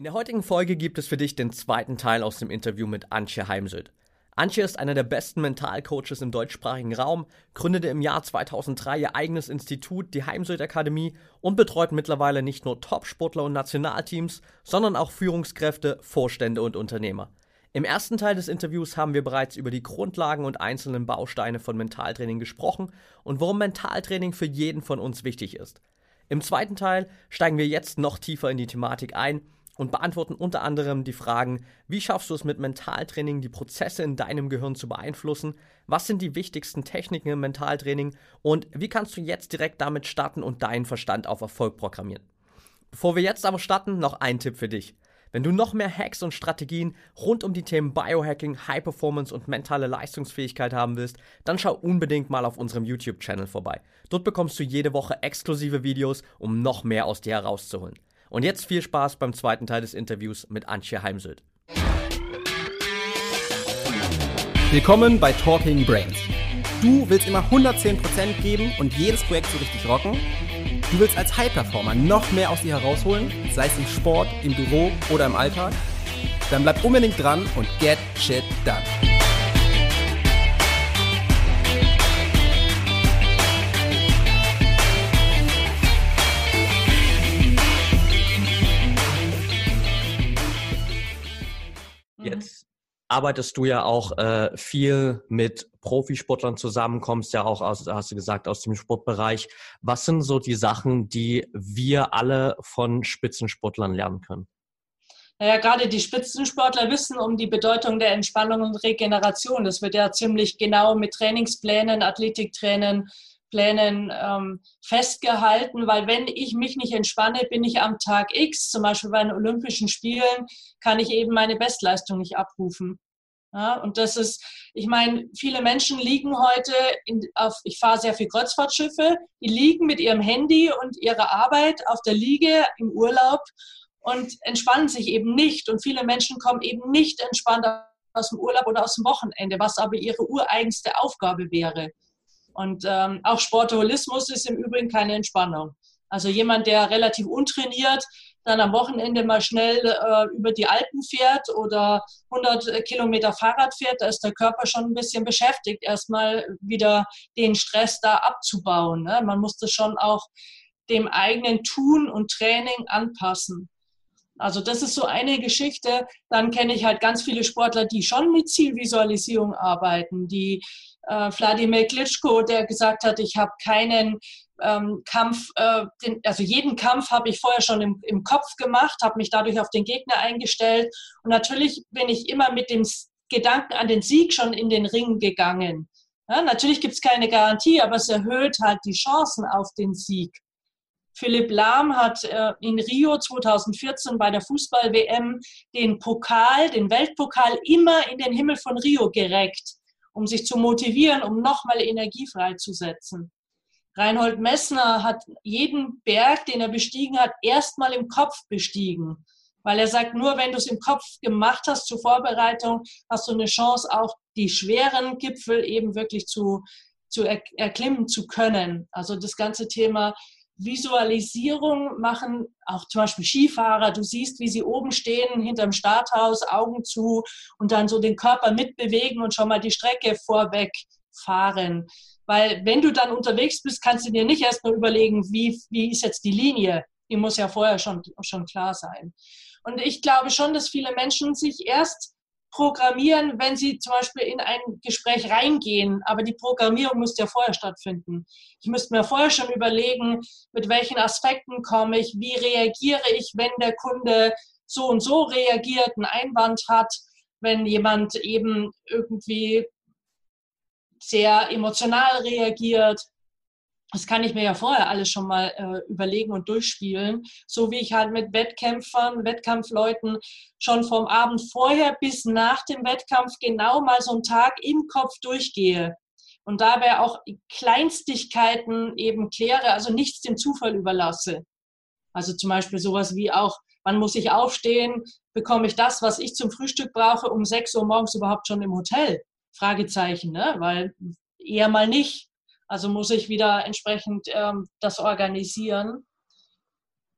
In der heutigen Folge gibt es für dich den zweiten Teil aus dem Interview mit Antje Heimsöld. Antje ist einer der besten Mentalcoaches im deutschsprachigen Raum, gründete im Jahr 2003 ihr eigenes Institut, die Heimsöld Akademie, und betreut mittlerweile nicht nur Top-Sportler und Nationalteams, sondern auch Führungskräfte, Vorstände und Unternehmer. Im ersten Teil des Interviews haben wir bereits über die Grundlagen und einzelnen Bausteine von Mentaltraining gesprochen und warum Mentaltraining für jeden von uns wichtig ist. Im zweiten Teil steigen wir jetzt noch tiefer in die Thematik ein und beantworten unter anderem die Fragen, wie schaffst du es mit Mentaltraining, die Prozesse in deinem Gehirn zu beeinflussen, was sind die wichtigsten Techniken im Mentaltraining und wie kannst du jetzt direkt damit starten und deinen Verstand auf Erfolg programmieren. Bevor wir jetzt aber starten, noch ein Tipp für dich. Wenn du noch mehr Hacks und Strategien rund um die Themen Biohacking, High Performance und mentale Leistungsfähigkeit haben willst, dann schau unbedingt mal auf unserem YouTube-Channel vorbei. Dort bekommst du jede Woche exklusive Videos, um noch mehr aus dir herauszuholen. Und jetzt viel Spaß beim zweiten Teil des Interviews mit Antje Heimsöld. Willkommen bei Talking Brains. Du willst immer 110% geben und jedes Projekt so richtig rocken? Du willst als High-Performer noch mehr aus dir herausholen, sei es im Sport, im Büro oder im Alltag? Dann bleib unbedingt dran und get shit done. Arbeitest du ja auch äh, viel mit Profisportlern zusammen, kommst ja auch aus, hast du gesagt, aus dem Sportbereich. Was sind so die Sachen, die wir alle von Spitzensportlern lernen können? Naja, gerade die Spitzensportler wissen um die Bedeutung der Entspannung und Regeneration. Das wird ja ziemlich genau mit Trainingsplänen, Athletikplänen, Plänen ähm, festgehalten, weil wenn ich mich nicht entspanne, bin ich am Tag X, zum Beispiel bei den Olympischen Spielen, kann ich eben meine Bestleistung nicht abrufen. Ja, und das ist, ich meine, viele Menschen liegen heute in, auf, ich fahre sehr viel Kreuzfahrtschiffe, die liegen mit ihrem Handy und ihrer Arbeit auf der Liege im Urlaub und entspannen sich eben nicht. Und viele Menschen kommen eben nicht entspannt aus dem Urlaub oder aus dem Wochenende, was aber ihre ureigenste Aufgabe wäre. Und ähm, auch Sportholismus ist im Übrigen keine Entspannung. Also jemand, der relativ untrainiert dann am Wochenende mal schnell äh, über die Alpen fährt oder 100 Kilometer Fahrrad fährt, da ist der Körper schon ein bisschen beschäftigt, erstmal wieder den Stress da abzubauen. Ne? Man muss das schon auch dem eigenen Tun und Training anpassen. Also das ist so eine Geschichte. Dann kenne ich halt ganz viele Sportler, die schon mit Zielvisualisierung arbeiten, die äh, Wladimir Klitschko, der gesagt hat, ich habe keinen ähm, Kampf, äh, den, also jeden Kampf habe ich vorher schon im, im Kopf gemacht, habe mich dadurch auf den Gegner eingestellt und natürlich bin ich immer mit dem Gedanken an den Sieg schon in den Ring gegangen. Ja, natürlich gibt es keine Garantie, aber es erhöht halt die Chancen auf den Sieg. Philipp Lahm hat äh, in Rio 2014 bei der Fußball-WM den Pokal, den Weltpokal, immer in den Himmel von Rio gereckt um sich zu motivieren, um nochmal Energie freizusetzen. Reinhold Messner hat jeden Berg, den er bestiegen hat, erstmal im Kopf bestiegen. Weil er sagt, nur wenn du es im Kopf gemacht hast zur Vorbereitung, hast du eine Chance, auch die schweren Gipfel eben wirklich zu, zu erklimmen zu können. Also das ganze Thema Visualisierung machen auch zum Beispiel Skifahrer. Du siehst, wie sie oben stehen, hinterm Starthaus, Augen zu und dann so den Körper mitbewegen und schon mal die Strecke vorweg fahren. Weil wenn du dann unterwegs bist, kannst du dir nicht erst nur überlegen, wie, wie ist jetzt die Linie. Die muss ja vorher schon, schon klar sein. Und ich glaube schon, dass viele Menschen sich erst programmieren, wenn Sie zum Beispiel in ein Gespräch reingehen. Aber die Programmierung müsste ja vorher stattfinden. Ich müsste mir vorher schon überlegen, mit welchen Aspekten komme ich, wie reagiere ich, wenn der Kunde so und so reagiert, einen Einwand hat, wenn jemand eben irgendwie sehr emotional reagiert das kann ich mir ja vorher alles schon mal äh, überlegen und durchspielen. So wie ich halt mit Wettkämpfern, Wettkampfleuten schon vom Abend vorher bis nach dem Wettkampf genau mal so einen Tag im Kopf durchgehe. Und dabei auch Kleinstigkeiten eben kläre, also nichts dem Zufall überlasse. Also zum Beispiel sowas wie auch, wann muss ich aufstehen? Bekomme ich das, was ich zum Frühstück brauche, um 6 Uhr morgens überhaupt schon im Hotel? Fragezeichen, ne? Weil eher mal nicht. Also muss ich wieder entsprechend ähm, das organisieren.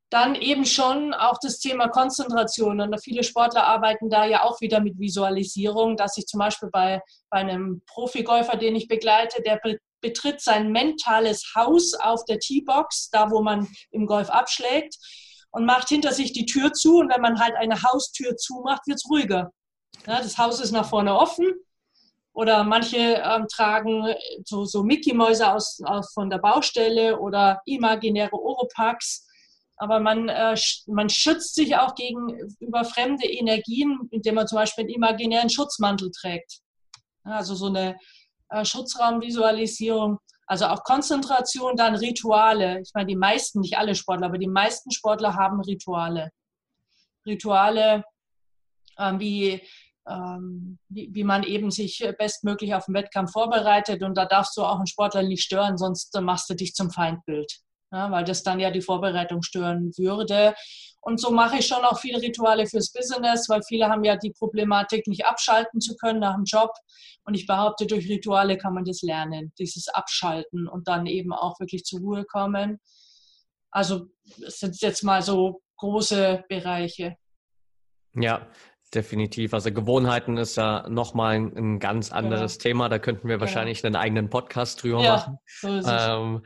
Dann eben schon auch das Thema Konzentration. Und viele Sportler arbeiten da ja auch wieder mit Visualisierung, dass ich zum Beispiel bei, bei einem Profigolfer, den ich begleite, der betritt sein mentales Haus auf der Teebox, da wo man im Golf abschlägt, und macht hinter sich die Tür zu. Und wenn man halt eine Haustür zumacht, wird es ruhiger. Ja, das Haus ist nach vorne offen. Oder manche ähm, tragen so, so Mickey-Mäuse aus, aus, von der Baustelle oder imaginäre Oropax. Aber man, äh, man schützt sich auch gegenüber fremde Energien, indem man zum Beispiel einen imaginären Schutzmantel trägt. Also so eine äh, Schutzraumvisualisierung, also auch Konzentration, dann Rituale. Ich meine, die meisten, nicht alle Sportler, aber die meisten Sportler haben Rituale. Rituale, ähm, wie, wie, wie, man eben sich bestmöglich auf den Wettkampf vorbereitet. Und da darfst du auch einen Sportler nicht stören, sonst machst du dich zum Feindbild ja, weil das dann ja die Vorbereitung stören würde. Und so mache ich schon auch viele Rituale fürs Business, weil viele haben ja die Problematik, nicht abschalten zu können nach dem Job. Und ich behaupte, durch Rituale kann man das lernen, dieses Abschalten und dann eben auch wirklich zur Ruhe kommen. Also es sind jetzt mal so große Bereiche. Ja, definitiv. Also Gewohnheiten ist ja nochmal ein, ein ganz anderes ja. Thema. Da könnten wir wahrscheinlich ja. einen eigenen Podcast drüber ja, machen. So ist es. Ähm,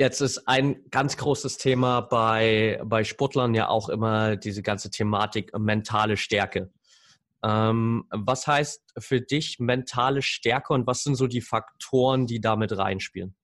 Jetzt ist ein ganz großes Thema bei, bei Sportlern ja auch immer diese ganze Thematik mentale Stärke. Ähm, was heißt für dich mentale Stärke und was sind so die Faktoren, die damit reinspielen?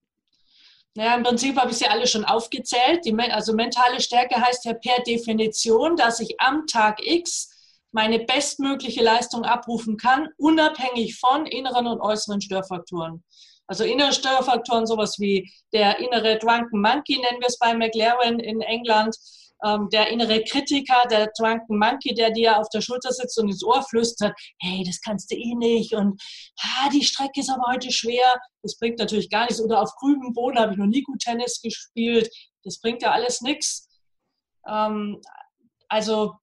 Ja, im Prinzip habe ich sie alle schon aufgezählt. Die, also mentale Stärke heißt ja per Definition, dass ich am Tag X meine bestmögliche Leistung abrufen kann, unabhängig von inneren und äußeren Störfaktoren. Also innere Störfaktoren, sowas wie der innere Drunken Monkey, nennen wir es bei McLaren in England, ähm, der innere Kritiker, der Drunken Monkey, der dir auf der Schulter sitzt und ins Ohr flüstert, hey, das kannst du eh nicht und ah, die Strecke ist aber heute schwer. Das bringt natürlich gar nichts. Oder auf grünem Boden habe ich noch nie gut Tennis gespielt. Das bringt ja alles nichts. Ähm, also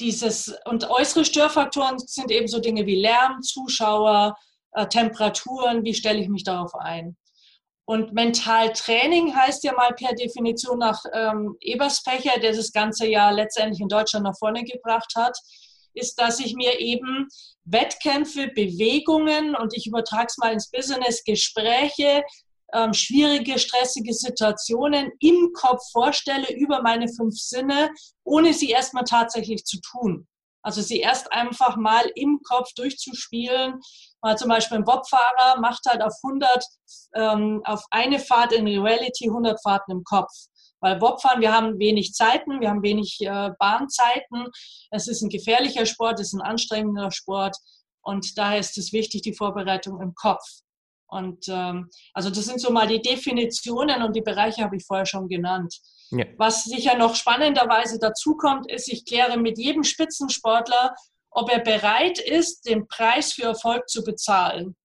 dieses und äußere Störfaktoren sind eben so Dinge wie Lärm, Zuschauer, äh, Temperaturen, wie stelle ich mich darauf ein. Und Mentaltraining heißt ja mal per Definition nach ähm, Eberspecher, der das ganze Jahr letztendlich in Deutschland nach vorne gebracht hat, ist, dass ich mir eben Wettkämpfe, Bewegungen und ich übertrage es mal ins Business, Gespräche, ähm, schwierige, stressige Situationen im Kopf vorstelle über meine fünf Sinne, ohne sie erstmal tatsächlich zu tun. Also sie erst einfach mal im Kopf durchzuspielen. Mal zum Beispiel ein Bobfahrer macht halt auf 100, ähm, auf eine Fahrt in Reality 100 Fahrten im Kopf. Weil Bobfahren, wir haben wenig Zeiten, wir haben wenig äh, Bahnzeiten. Es ist ein gefährlicher Sport, es ist ein anstrengender Sport. Und daher ist es wichtig, die Vorbereitung im Kopf. Und ähm, also das sind so mal die Definitionen und die Bereiche habe ich vorher schon genannt. Ja. Was sicher noch spannenderweise dazu kommt, ist, ich kläre mit jedem Spitzensportler, ob er bereit ist, den Preis für Erfolg zu bezahlen.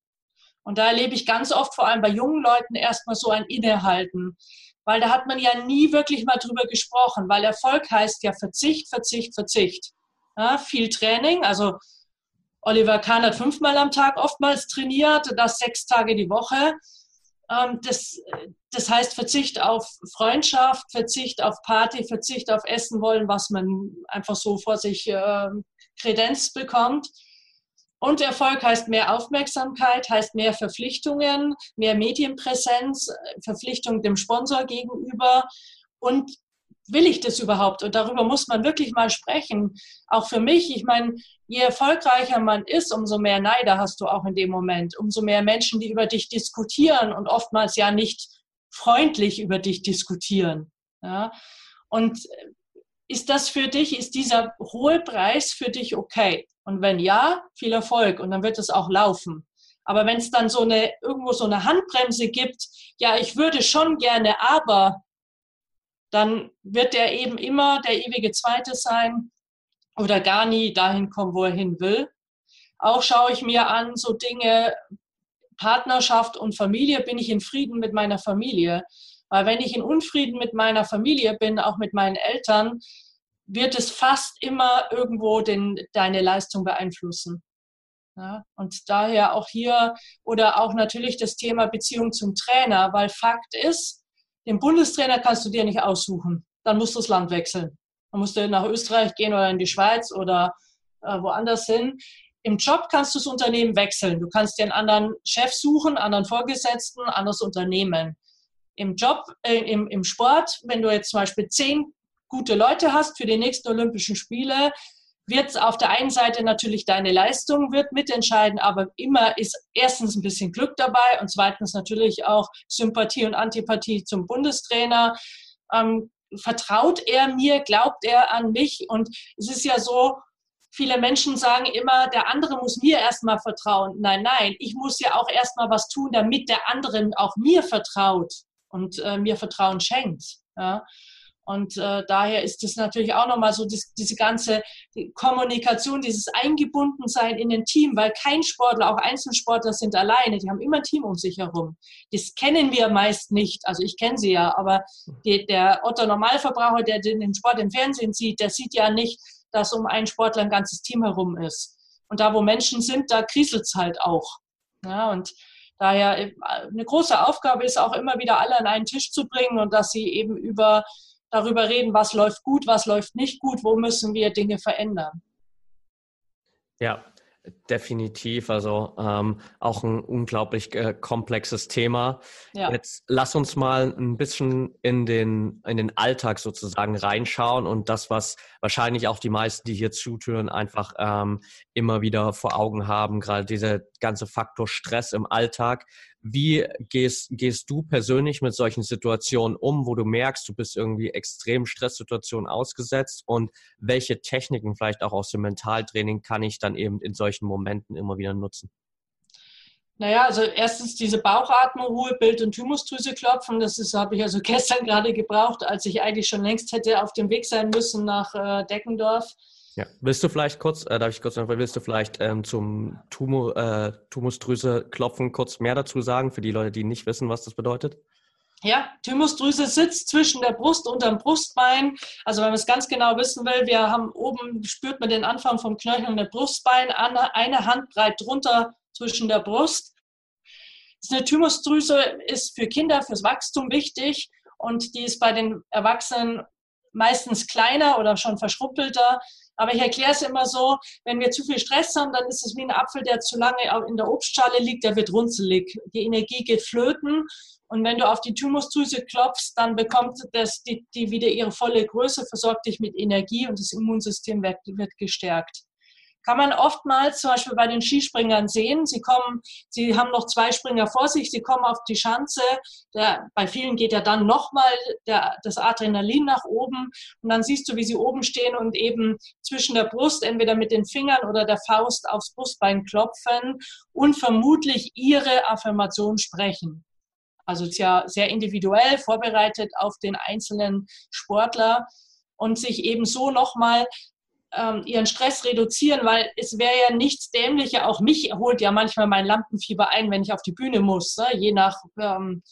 Und da erlebe ich ganz oft, vor allem bei jungen Leuten, erstmal so ein Innehalten. Weil da hat man ja nie wirklich mal drüber gesprochen, weil Erfolg heißt ja Verzicht, Verzicht, Verzicht. Ja, viel Training, also Oliver Kahn hat fünfmal am Tag oftmals trainiert, das sechs Tage die Woche. Ähm, das, das heißt Verzicht auf Freundschaft, Verzicht auf Party, Verzicht auf Essen wollen, was man einfach so vor sich äh, Kredenz bekommt. Und Erfolg heißt mehr Aufmerksamkeit, heißt mehr Verpflichtungen, mehr Medienpräsenz, Verpflichtung dem Sponsor gegenüber und will ich das überhaupt? Und darüber muss man wirklich mal sprechen. Auch für mich, ich meine, je erfolgreicher man ist, umso mehr Neider hast du auch in dem Moment, umso mehr Menschen, die über dich diskutieren und oftmals ja nicht freundlich über dich diskutieren. Ja? Und ist das für dich, ist dieser hohe Preis für dich okay? Und wenn ja, viel Erfolg und dann wird es auch laufen. Aber wenn es dann so eine, irgendwo so eine Handbremse gibt, ja, ich würde schon gerne, aber dann wird er eben immer der ewige Zweite sein oder gar nie dahin kommen, wo er hin will. Auch schaue ich mir an, so Dinge, Partnerschaft und Familie, bin ich in Frieden mit meiner Familie. Weil wenn ich in Unfrieden mit meiner Familie bin, auch mit meinen Eltern, wird es fast immer irgendwo den, deine Leistung beeinflussen. Ja, und daher auch hier oder auch natürlich das Thema Beziehung zum Trainer, weil Fakt ist, den Bundestrainer kannst du dir nicht aussuchen. dann musst du das Land wechseln. Dann musst du nach Österreich gehen oder in die Schweiz oder äh, woanders hin. Im Job kannst du das Unternehmen wechseln. Du kannst dir einen anderen Chef suchen, anderen Vorgesetzten, anderes Unternehmen. Im Job, äh, im, im Sport, wenn du jetzt zum Beispiel zehn gute Leute hast für die nächsten Olympischen Spiele, wird auf der einen Seite natürlich deine Leistung wird mitentscheiden, aber immer ist erstens ein bisschen Glück dabei und zweitens natürlich auch Sympathie und Antipathie zum Bundestrainer. Ähm, vertraut er mir, glaubt er an mich? Und es ist ja so, viele Menschen sagen immer, der andere muss mir erstmal vertrauen. Nein, nein, ich muss ja auch erstmal was tun, damit der andere auch mir vertraut und äh, mir Vertrauen schenkt. Ja? Und äh, daher ist es natürlich auch nochmal so dies, diese ganze Kommunikation, dieses Eingebundensein in ein Team, weil kein Sportler, auch Einzelsportler sind alleine, die haben immer ein Team um sich herum. Das kennen wir meist nicht, also ich kenne sie ja, aber die, der Otto Normalverbraucher, der den Sport im Fernsehen sieht, der sieht ja nicht, dass um einen Sportler ein ganzes Team herum ist. Und da, wo Menschen sind, da kriselt es halt auch. Ja, und daher äh, eine große Aufgabe ist auch immer wieder alle an einen Tisch zu bringen und dass sie eben über darüber reden, was läuft gut, was läuft nicht gut, wo müssen wir Dinge verändern. Ja, Definitiv, also ähm, auch ein unglaublich äh, komplexes Thema. Ja. Jetzt lass uns mal ein bisschen in den, in den Alltag sozusagen reinschauen und das, was wahrscheinlich auch die meisten, die hier zutören, einfach ähm, immer wieder vor Augen haben, gerade dieser ganze Faktor Stress im Alltag. Wie gehst, gehst du persönlich mit solchen Situationen um, wo du merkst, du bist irgendwie extrem Stresssituationen ausgesetzt und welche Techniken vielleicht auch aus dem Mentaltraining kann ich dann eben in solchen Momenten immer wieder nutzen? Naja, also erstens diese Bauchatmung, Ruhe, Bild- und Thymusdrüse klopfen. Das ist, habe ich also gestern gerade gebraucht, als ich eigentlich schon längst hätte auf dem Weg sein müssen nach äh, Deckendorf. Ja, willst du vielleicht kurz, äh, darf ich kurz noch, willst du vielleicht ähm, zum Tumor, äh, Thymusdrüse klopfen kurz mehr dazu sagen, für die Leute, die nicht wissen, was das bedeutet? Ja, Thymusdrüse sitzt zwischen der Brust und dem Brustbein. Also wenn man es ganz genau wissen will, wir haben oben, spürt man den Anfang vom Knöchel und dem Brustbein, eine Handbreit drunter zwischen der Brust. Eine Thymusdrüse ist für Kinder, fürs Wachstum wichtig und die ist bei den Erwachsenen meistens kleiner oder schon verschrumpelter. Aber ich erkläre es immer so, wenn wir zu viel Stress haben, dann ist es wie ein Apfel, der zu lange in der Obstschale liegt, der wird runzelig. Die Energie geht flöten. Und wenn du auf die Thymusdrüse klopfst, dann bekommt das, die, die wieder ihre volle Größe, versorgt dich mit Energie und das Immunsystem wird, wird gestärkt kann man oftmals zum Beispiel bei den Skispringern sehen. Sie kommen, sie haben noch zwei Springer vor sich, sie kommen auf die Schanze. Der, bei vielen geht ja dann nochmal das Adrenalin nach oben und dann siehst du, wie sie oben stehen und eben zwischen der Brust entweder mit den Fingern oder der Faust aufs Brustbein klopfen und vermutlich ihre Affirmation sprechen. Also ja sehr individuell vorbereitet auf den einzelnen Sportler und sich eben so nochmal ähm, ihren Stress reduzieren, weil es wäre ja nichts dämlicher. Auch mich holt ja manchmal mein Lampenfieber ein, wenn ich auf die Bühne muss, ne? je nach ähm,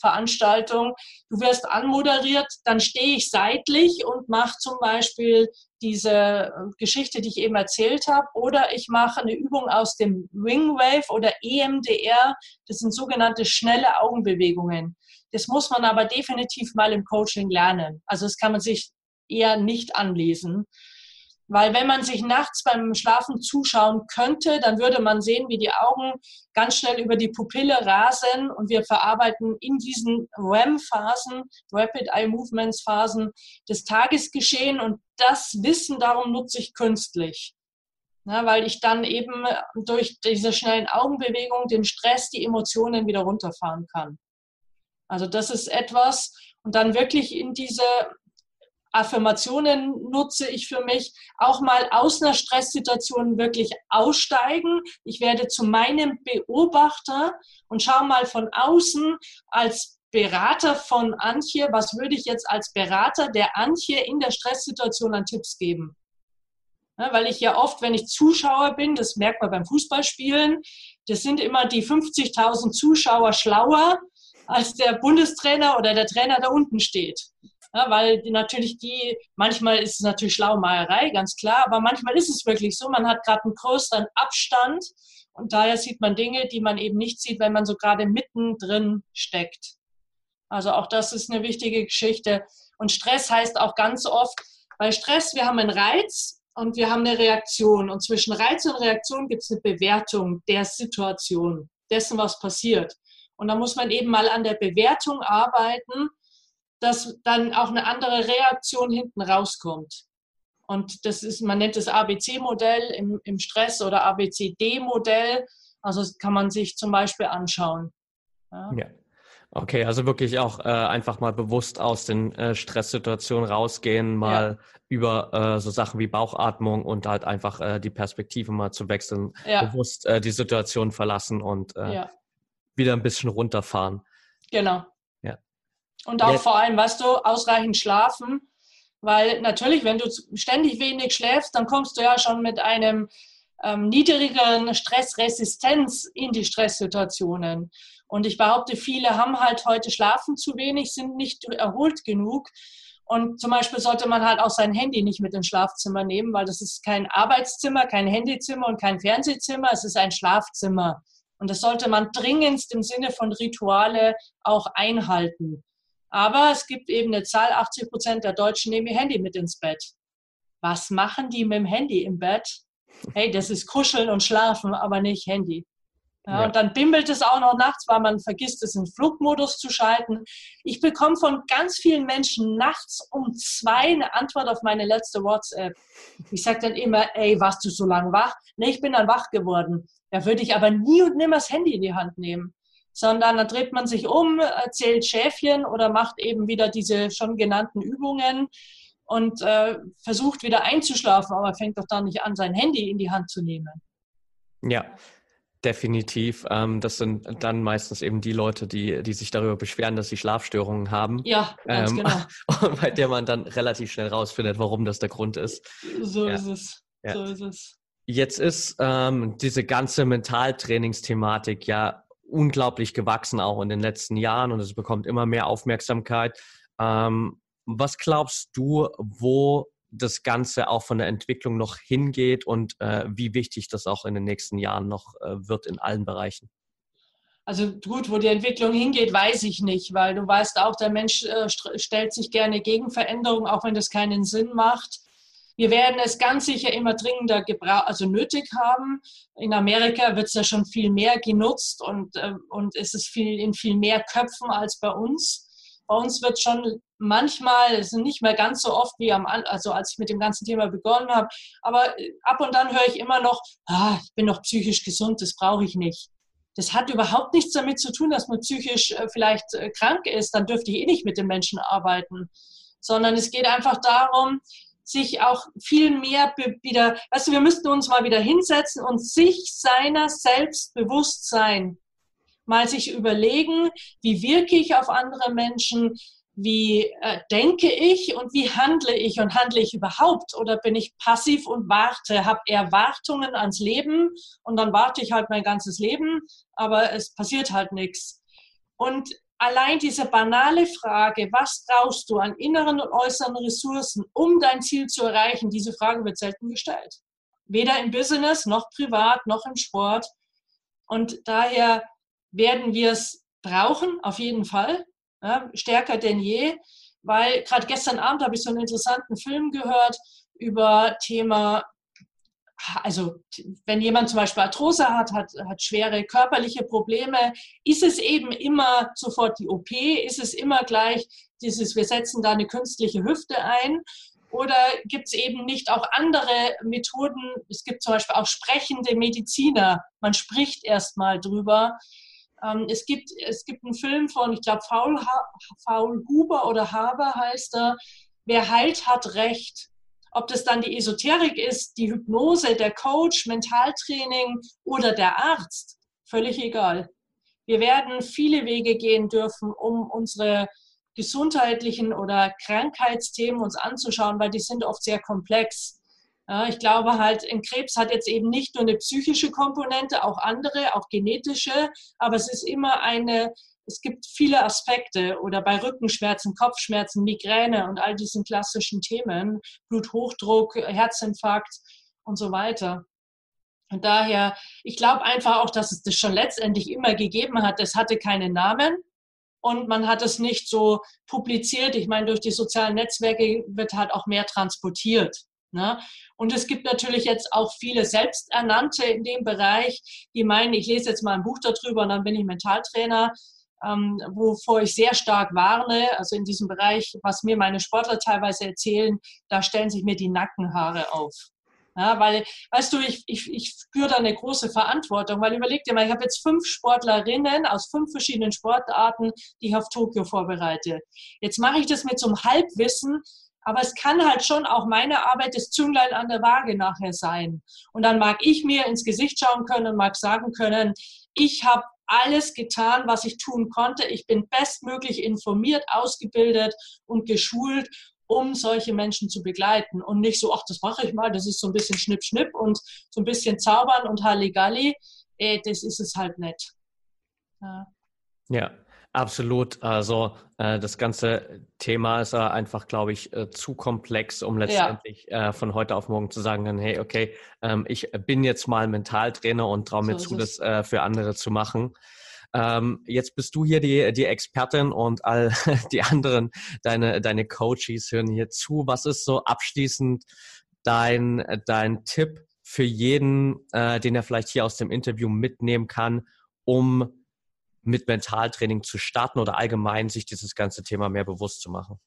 Veranstaltung. Du wirst anmoderiert, dann stehe ich seitlich und mache zum Beispiel diese äh, Geschichte, die ich eben erzählt habe, oder ich mache eine Übung aus dem Wingwave oder EMDR. Das sind sogenannte schnelle Augenbewegungen. Das muss man aber definitiv mal im Coaching lernen. Also das kann man sich eher nicht anlesen. Weil wenn man sich nachts beim Schlafen zuschauen könnte, dann würde man sehen, wie die Augen ganz schnell über die Pupille rasen und wir verarbeiten in diesen REM-Phasen, Rapid Eye Movements Phasen, das Tagesgeschehen und das Wissen darum nutze ich künstlich. Ja, weil ich dann eben durch diese schnellen Augenbewegungen den Stress, die Emotionen wieder runterfahren kann. Also das ist etwas, und dann wirklich in diese Affirmationen nutze ich für mich, auch mal aus einer Stresssituation wirklich aussteigen. Ich werde zu meinem Beobachter und schaue mal von außen als Berater von Antje, was würde ich jetzt als Berater der Antje in der Stresssituation an Tipps geben? Ja, weil ich ja oft, wenn ich Zuschauer bin, das merkt man beim Fußballspielen, das sind immer die 50.000 Zuschauer schlauer als der Bundestrainer oder der Trainer da unten steht. Ja, weil die natürlich die, manchmal ist es natürlich Schlaumeierei, ganz klar, aber manchmal ist es wirklich so, man hat gerade einen größeren Abstand und daher sieht man Dinge, die man eben nicht sieht, wenn man so gerade mittendrin steckt. Also auch das ist eine wichtige Geschichte. Und Stress heißt auch ganz oft, bei Stress, wir haben einen Reiz und wir haben eine Reaktion. Und zwischen Reiz und Reaktion gibt es eine Bewertung der Situation, dessen, was passiert. Und da muss man eben mal an der Bewertung arbeiten, dass dann auch eine andere Reaktion hinten rauskommt. Und das ist, man nennt das ABC-Modell im, im Stress oder ABCD-Modell. Also das kann man sich zum Beispiel anschauen. Ja. ja. Okay, also wirklich auch äh, einfach mal bewusst aus den äh, Stresssituationen rausgehen, mal ja. über äh, so Sachen wie Bauchatmung und halt einfach äh, die Perspektive mal zu wechseln, ja. bewusst äh, die Situation verlassen und äh, wieder ein bisschen runterfahren. Genau. Ja. Und auch Jetzt. vor allem, weißt du, ausreichend schlafen, weil natürlich, wenn du ständig wenig schläfst, dann kommst du ja schon mit einem ähm, niedrigeren Stressresistenz in die Stresssituationen. Und ich behaupte, viele haben halt heute schlafen zu wenig, sind nicht erholt genug. Und zum Beispiel sollte man halt auch sein Handy nicht mit ins Schlafzimmer nehmen, weil das ist kein Arbeitszimmer, kein Handyzimmer und kein Fernsehzimmer, es ist ein Schlafzimmer. Und das sollte man dringendst im Sinne von Rituale auch einhalten. Aber es gibt eben eine Zahl, 80 Prozent der Deutschen nehmen ihr Handy mit ins Bett. Was machen die mit dem Handy im Bett? Hey, das ist Kuscheln und Schlafen, aber nicht Handy. Ja, ja. Und dann bimmelt es auch noch nachts, weil man vergisst, es in Flugmodus zu schalten. Ich bekomme von ganz vielen Menschen nachts um zwei eine Antwort auf meine letzte WhatsApp. Ich sage dann immer, ey, warst du so lange wach? Nee, ich bin dann wach geworden. Da würde ich aber nie und nimmer das Handy in die Hand nehmen sondern dann dreht man sich um, zählt Schäfchen oder macht eben wieder diese schon genannten Übungen und äh, versucht wieder einzuschlafen, aber fängt doch dann nicht an, sein Handy in die Hand zu nehmen. Ja, Definitiv. Ähm, das sind dann meistens eben die Leute, die, die sich darüber beschweren, dass sie Schlafstörungen haben. Ja, ganz ähm, genau. bei der man dann relativ schnell rausfindet, warum das der Grund ist. So ja. ist es. Ja. So ist es. Jetzt ist ähm, diese ganze Mentaltrainingsthematik ja unglaublich gewachsen auch in den letzten Jahren und es bekommt immer mehr Aufmerksamkeit. Ähm, was glaubst du, wo das Ganze auch von der Entwicklung noch hingeht und äh, wie wichtig das auch in den nächsten Jahren noch äh, wird in allen Bereichen? Also gut, wo die Entwicklung hingeht, weiß ich nicht, weil du weißt auch, der Mensch äh, stellt sich gerne gegen Veränderungen, auch wenn das keinen Sinn macht. Wir werden es ganz sicher immer dringender also nötig haben. In Amerika wird es ja schon viel mehr genutzt und, äh, und es ist viel, in viel mehr Köpfen als bei uns. Bei uns wird schon manchmal, es ist nicht mehr ganz so oft wie am, also als ich mit dem ganzen Thema begonnen habe, aber äh, ab und dann höre ich immer noch, ah, ich bin noch psychisch gesund, das brauche ich nicht. Das hat überhaupt nichts damit zu tun, dass man psychisch äh, vielleicht äh, krank ist, dann dürfte ich eh nicht mit den Menschen arbeiten, sondern es geht einfach darum, sich auch viel mehr wieder, weißt du, wir müssten uns mal wieder hinsetzen und sich seiner selbst bewusst sein. Mal sich überlegen, wie wirke ich auf andere Menschen, wie äh, denke ich und wie handle ich und handle ich überhaupt oder bin ich passiv und warte, habe Erwartungen ans Leben und dann warte ich halt mein ganzes Leben, aber es passiert halt nichts. Und allein diese banale Frage, was brauchst du an inneren und äußeren Ressourcen, um dein Ziel zu erreichen, diese Frage wird selten gestellt. Weder im Business noch privat noch im Sport. Und daher werden wir es brauchen, auf jeden Fall, ja, stärker denn je, weil gerade gestern Abend habe ich so einen interessanten Film gehört über Thema also wenn jemand zum Beispiel Arthrose hat, hat, hat schwere körperliche Probleme, ist es eben immer sofort die OP, ist es immer gleich dieses, wir setzen da eine künstliche Hüfte ein oder gibt es eben nicht auch andere Methoden? Es gibt zum Beispiel auch sprechende Mediziner. Man spricht erstmal drüber. Ähm, es, gibt, es gibt einen Film von, ich glaube, Faul, Faul Huber oder Haber heißt er. Wer heilt, hat Recht. Ob das dann die Esoterik ist, die Hypnose, der Coach, Mentaltraining oder der Arzt, völlig egal. Wir werden viele Wege gehen dürfen, um unsere gesundheitlichen oder Krankheitsthemen uns anzuschauen, weil die sind oft sehr komplex. Ja, ich glaube halt, ein Krebs hat jetzt eben nicht nur eine psychische Komponente, auch andere, auch genetische, aber es ist immer eine es gibt viele Aspekte oder bei Rückenschmerzen, Kopfschmerzen, Migräne und all diesen klassischen Themen, Bluthochdruck, Herzinfarkt und so weiter. Und daher, ich glaube einfach auch, dass es das schon letztendlich immer gegeben hat. Es hatte keinen Namen. und man hat es nicht so publiziert. Ich meine, durch die sozialen Netzwerke wird halt auch mehr transportiert. Ne? Und es gibt natürlich jetzt auch viele Selbsternannte in dem Bereich, die meinen, ich lese jetzt mal ein Buch darüber und dann bin ich Mentaltrainer, ähm, wovor ich sehr stark warne. Also in diesem Bereich, was mir meine Sportler teilweise erzählen, da stellen sich mir die Nackenhaare auf. Ja, weil, weißt du, ich, ich, ich spüre da eine große Verantwortung, weil überleg dir mal, ich habe jetzt fünf Sportlerinnen aus fünf verschiedenen Sportarten, die ich auf Tokio vorbereite. Jetzt mache ich das mit so einem Halbwissen, aber es kann halt schon auch meine Arbeit das Zünglein an der Waage nachher sein. Und dann mag ich mir ins Gesicht schauen können und mag sagen können, ich habe alles getan, was ich tun konnte. Ich bin bestmöglich informiert, ausgebildet und geschult, um solche Menschen zu begleiten und nicht so, ach, das mache ich mal, das ist so ein bisschen Schnipp, Schnipp und so ein bisschen zaubern und Halligalli. Äh, das ist es halt nicht. Ja. ja. Absolut. Also äh, das ganze Thema ist äh, einfach, glaube ich, äh, zu komplex, um letztendlich ja. Äh, von heute auf morgen zu sagen, hey, okay, ähm, ich bin jetzt mal Mentaltrainer und traue mir so zu, das äh, für andere zu machen. Ähm, jetzt bist du hier die, die Expertin und all die anderen, deine, deine Coaches hören hier zu. Was ist so abschließend dein, dein Tipp für jeden, äh, den er vielleicht hier aus dem Interview mitnehmen kann, um mit Mentaltraining zu starten oder allgemein sich dieses ganze Thema mehr bewusst zu machen?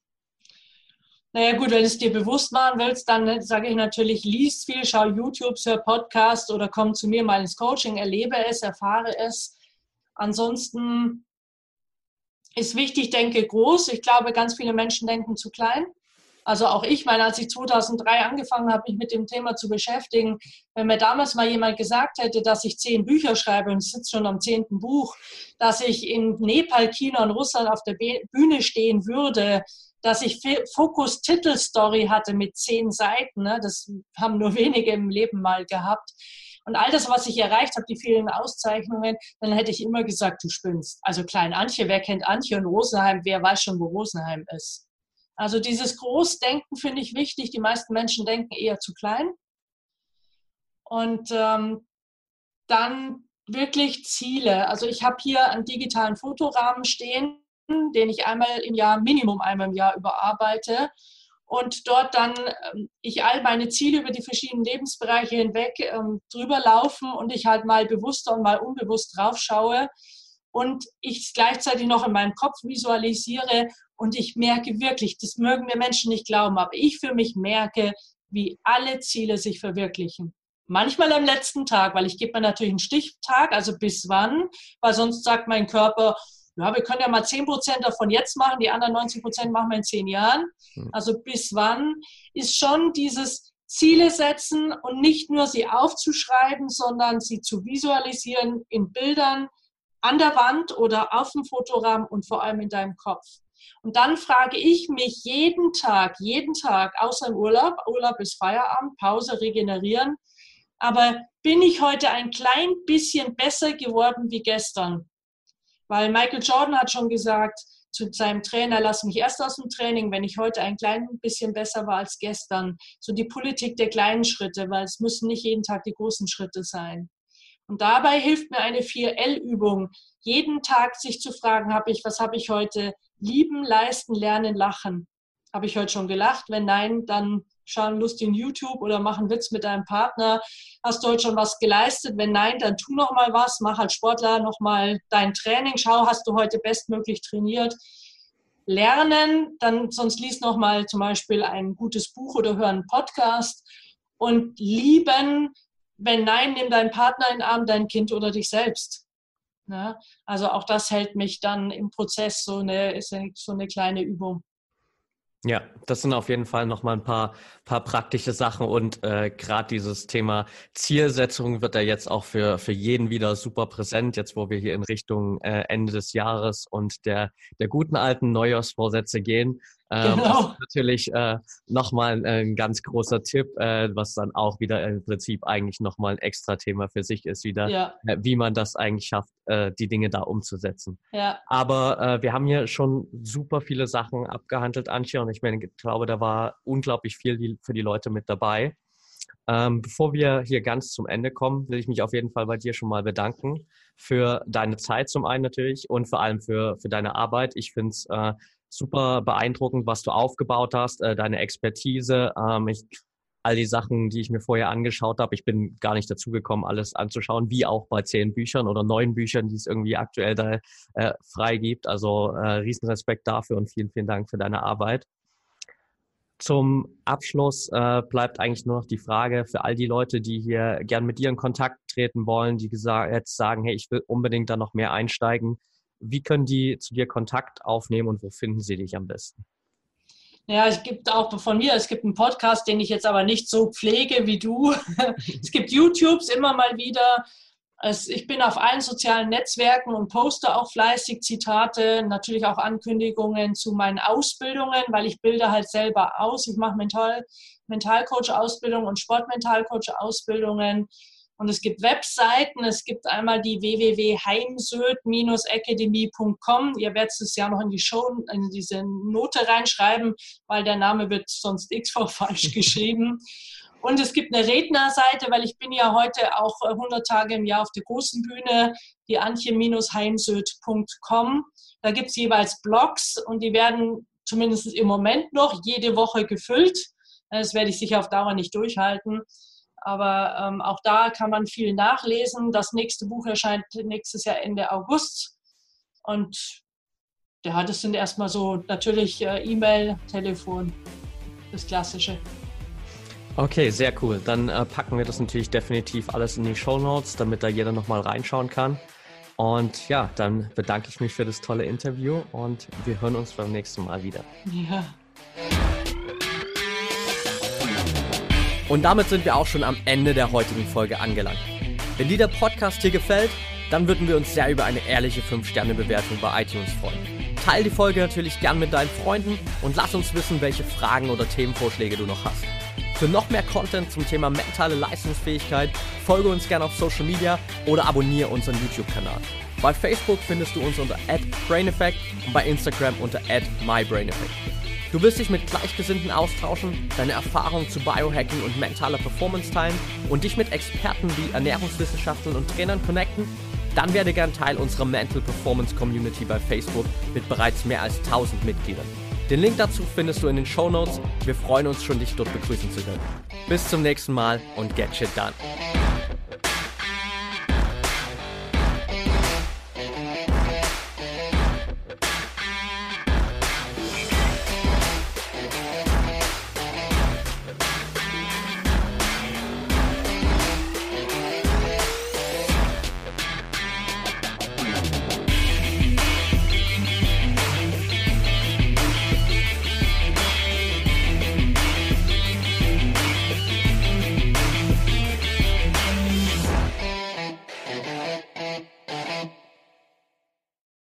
Naja gut, wenn du es dir bewusst machen willst, dann sage ich natürlich, liest viel, schau YouTube, hör Podcast oder komm zu mir mal ins Coaching, erlebe es, erfahre es. Ansonsten ist wichtig, denke groß. Ich glaube, ganz viele Menschen denken zu klein. Also auch ich meine, als ich 2003 angefangen habe, mich mit dem Thema zu beschäftigen, wenn mir damals mal jemand gesagt hätte, dass ich zehn Bücher schreibe und sitze schon am zehnten Buch, dass ich in Nepal, China und Russland auf der Bühne stehen würde, dass ich Fokus Titelstory hatte mit zehn Seiten, ne? das haben nur wenige im Leben mal gehabt. Und all das, was ich erreicht habe, die vielen Auszeichnungen, dann hätte ich immer gesagt, du spinnst. Also Klein Antje, wer kennt Antje und Rosenheim, wer weiß schon, wo Rosenheim ist. Also dieses Großdenken finde ich wichtig. Die meisten Menschen denken eher zu klein. Und ähm, dann wirklich Ziele. Also ich habe hier einen digitalen Fotorahmen stehen, den ich einmal im Jahr, Minimum einmal im Jahr überarbeite und dort dann ähm, ich all meine Ziele über die verschiedenen Lebensbereiche hinweg ähm, drüber laufen und ich halt mal bewusster und mal unbewusst drauf schaue und ich es gleichzeitig noch in meinem Kopf visualisiere und ich merke wirklich, das mögen mir Menschen nicht glauben, aber ich für mich merke, wie alle Ziele sich verwirklichen. Manchmal am letzten Tag, weil ich gebe mir natürlich einen Stichtag, also bis wann, weil sonst sagt mein Körper, ja, wir können ja mal 10 Prozent davon jetzt machen, die anderen 90 Prozent machen wir in zehn Jahren. Hm. Also bis wann ist schon dieses Ziele setzen und nicht nur sie aufzuschreiben, sondern sie zu visualisieren in Bildern, an der Wand oder auf dem Fotorahmen und vor allem in deinem Kopf. Und dann frage ich mich jeden Tag, jeden Tag, außer im Urlaub, Urlaub ist Feierabend, Pause, regenerieren, aber bin ich heute ein klein bisschen besser geworden wie gestern? Weil Michael Jordan hat schon gesagt zu seinem Trainer, lass mich erst aus dem Training, wenn ich heute ein klein bisschen besser war als gestern. So die Politik der kleinen Schritte, weil es müssen nicht jeden Tag die großen Schritte sein. Und dabei hilft mir eine 4L-Übung, jeden Tag sich zu fragen, habe ich, was habe ich heute? Lieben, leisten, lernen, lachen. Habe ich heute schon gelacht? Wenn nein, dann schau einen lustigen YouTube oder mach einen Witz mit deinem Partner. Hast du heute schon was geleistet? Wenn nein, dann tu noch mal was. Mach als Sportler noch mal dein Training. Schau, hast du heute bestmöglich trainiert? Lernen, dann sonst lies noch mal zum Beispiel ein gutes Buch oder hör einen Podcast. Und lieben, wenn nein, nimm deinen Partner in den Arm, dein Kind oder dich selbst. Ja, also auch das hält mich dann im Prozess so eine, ist so eine kleine Übung. Ja, das sind auf jeden Fall nochmal ein paar, paar praktische Sachen und äh, gerade dieses Thema Zielsetzung wird ja jetzt auch für, für jeden wieder super präsent, jetzt wo wir hier in Richtung äh, Ende des Jahres und der, der guten alten Neujahrsvorsätze gehen. Ähm, genau. Das ist natürlich äh, nochmal ein ganz großer Tipp, äh, was dann auch wieder im Prinzip eigentlich nochmal ein extra Thema für sich ist, wieder, ja. äh, wie man das eigentlich schafft, äh, die Dinge da umzusetzen. Ja. Aber äh, wir haben hier schon super viele Sachen abgehandelt, Antje, und ich meine, ich glaube, da war unglaublich viel für die Leute mit dabei. Ähm, bevor wir hier ganz zum Ende kommen, will ich mich auf jeden Fall bei dir schon mal bedanken für deine Zeit zum einen natürlich und vor allem für, für deine Arbeit. Ich finde es äh, super beeindruckend, was du aufgebaut hast, äh, deine Expertise. Ähm, ich, all die Sachen, die ich mir vorher angeschaut habe, ich bin gar nicht dazu gekommen, alles anzuschauen, wie auch bei zehn Büchern oder neun Büchern, die es irgendwie aktuell da äh, frei gibt. Also äh, Riesenrespekt dafür und vielen, vielen Dank für deine Arbeit. Zum Abschluss äh, bleibt eigentlich nur noch die Frage für all die Leute, die hier gern mit dir in Kontakt treten wollen, die jetzt sagen, hey, ich will unbedingt da noch mehr einsteigen. Wie können die zu dir Kontakt aufnehmen und wo finden sie dich am besten? Ja, es gibt auch von mir, es gibt einen Podcast, den ich jetzt aber nicht so pflege wie du. es gibt YouTubes immer mal wieder. Es, ich bin auf allen sozialen Netzwerken und poste auch fleißig Zitate, natürlich auch Ankündigungen zu meinen Ausbildungen, weil ich bilde halt selber aus. Ich mache Mental, Mentalcoach-Ausbildung und Sportmentalcoach-Ausbildungen. Und es gibt Webseiten, es gibt einmal die www.heimsöd-akademie.com. Ihr werdet es ja noch in die Show, in diese Note reinschreiben, weil der Name wird sonst x-fach falsch geschrieben. Und es gibt eine Rednerseite, weil ich bin ja heute auch 100 äh, Tage im Jahr auf der großen Bühne, die antje-heimsöd.com. Da gibt es jeweils Blogs und die werden zumindest im Moment noch jede Woche gefüllt. Das werde ich sicher auf Dauer nicht durchhalten. Aber ähm, auch da kann man viel nachlesen. Das nächste Buch erscheint nächstes Jahr Ende August. Und ja, das sind erstmal so natürlich äh, E-Mail, Telefon, das Klassische. Okay, sehr cool. Dann äh, packen wir das natürlich definitiv alles in die Show Notes, damit da jeder nochmal reinschauen kann. Und ja, dann bedanke ich mich für das tolle Interview und wir hören uns beim nächsten Mal wieder. Ja. Und damit sind wir auch schon am Ende der heutigen Folge angelangt. Wenn dir der Podcast hier gefällt, dann würden wir uns sehr über eine ehrliche 5-Sterne-Bewertung bei iTunes freuen. Teil die Folge natürlich gern mit deinen Freunden und lass uns wissen, welche Fragen oder Themenvorschläge du noch hast. Für noch mehr Content zum Thema mentale Leistungsfähigkeit folge uns gerne auf Social Media oder abonniere unseren YouTube-Kanal. Bei Facebook findest du uns unter @braineffect und bei Instagram unter @mybraineffect. Du willst dich mit Gleichgesinnten austauschen, deine Erfahrungen zu Biohacking und mentaler Performance teilen und dich mit Experten wie Ernährungswissenschaftlern und Trainern connecten? Dann werde gern Teil unserer Mental Performance Community bei Facebook mit bereits mehr als 1000 Mitgliedern. Den Link dazu findest du in den Show Notes. Wir freuen uns schon, dich dort begrüßen zu können. Bis zum nächsten Mal und get shit done.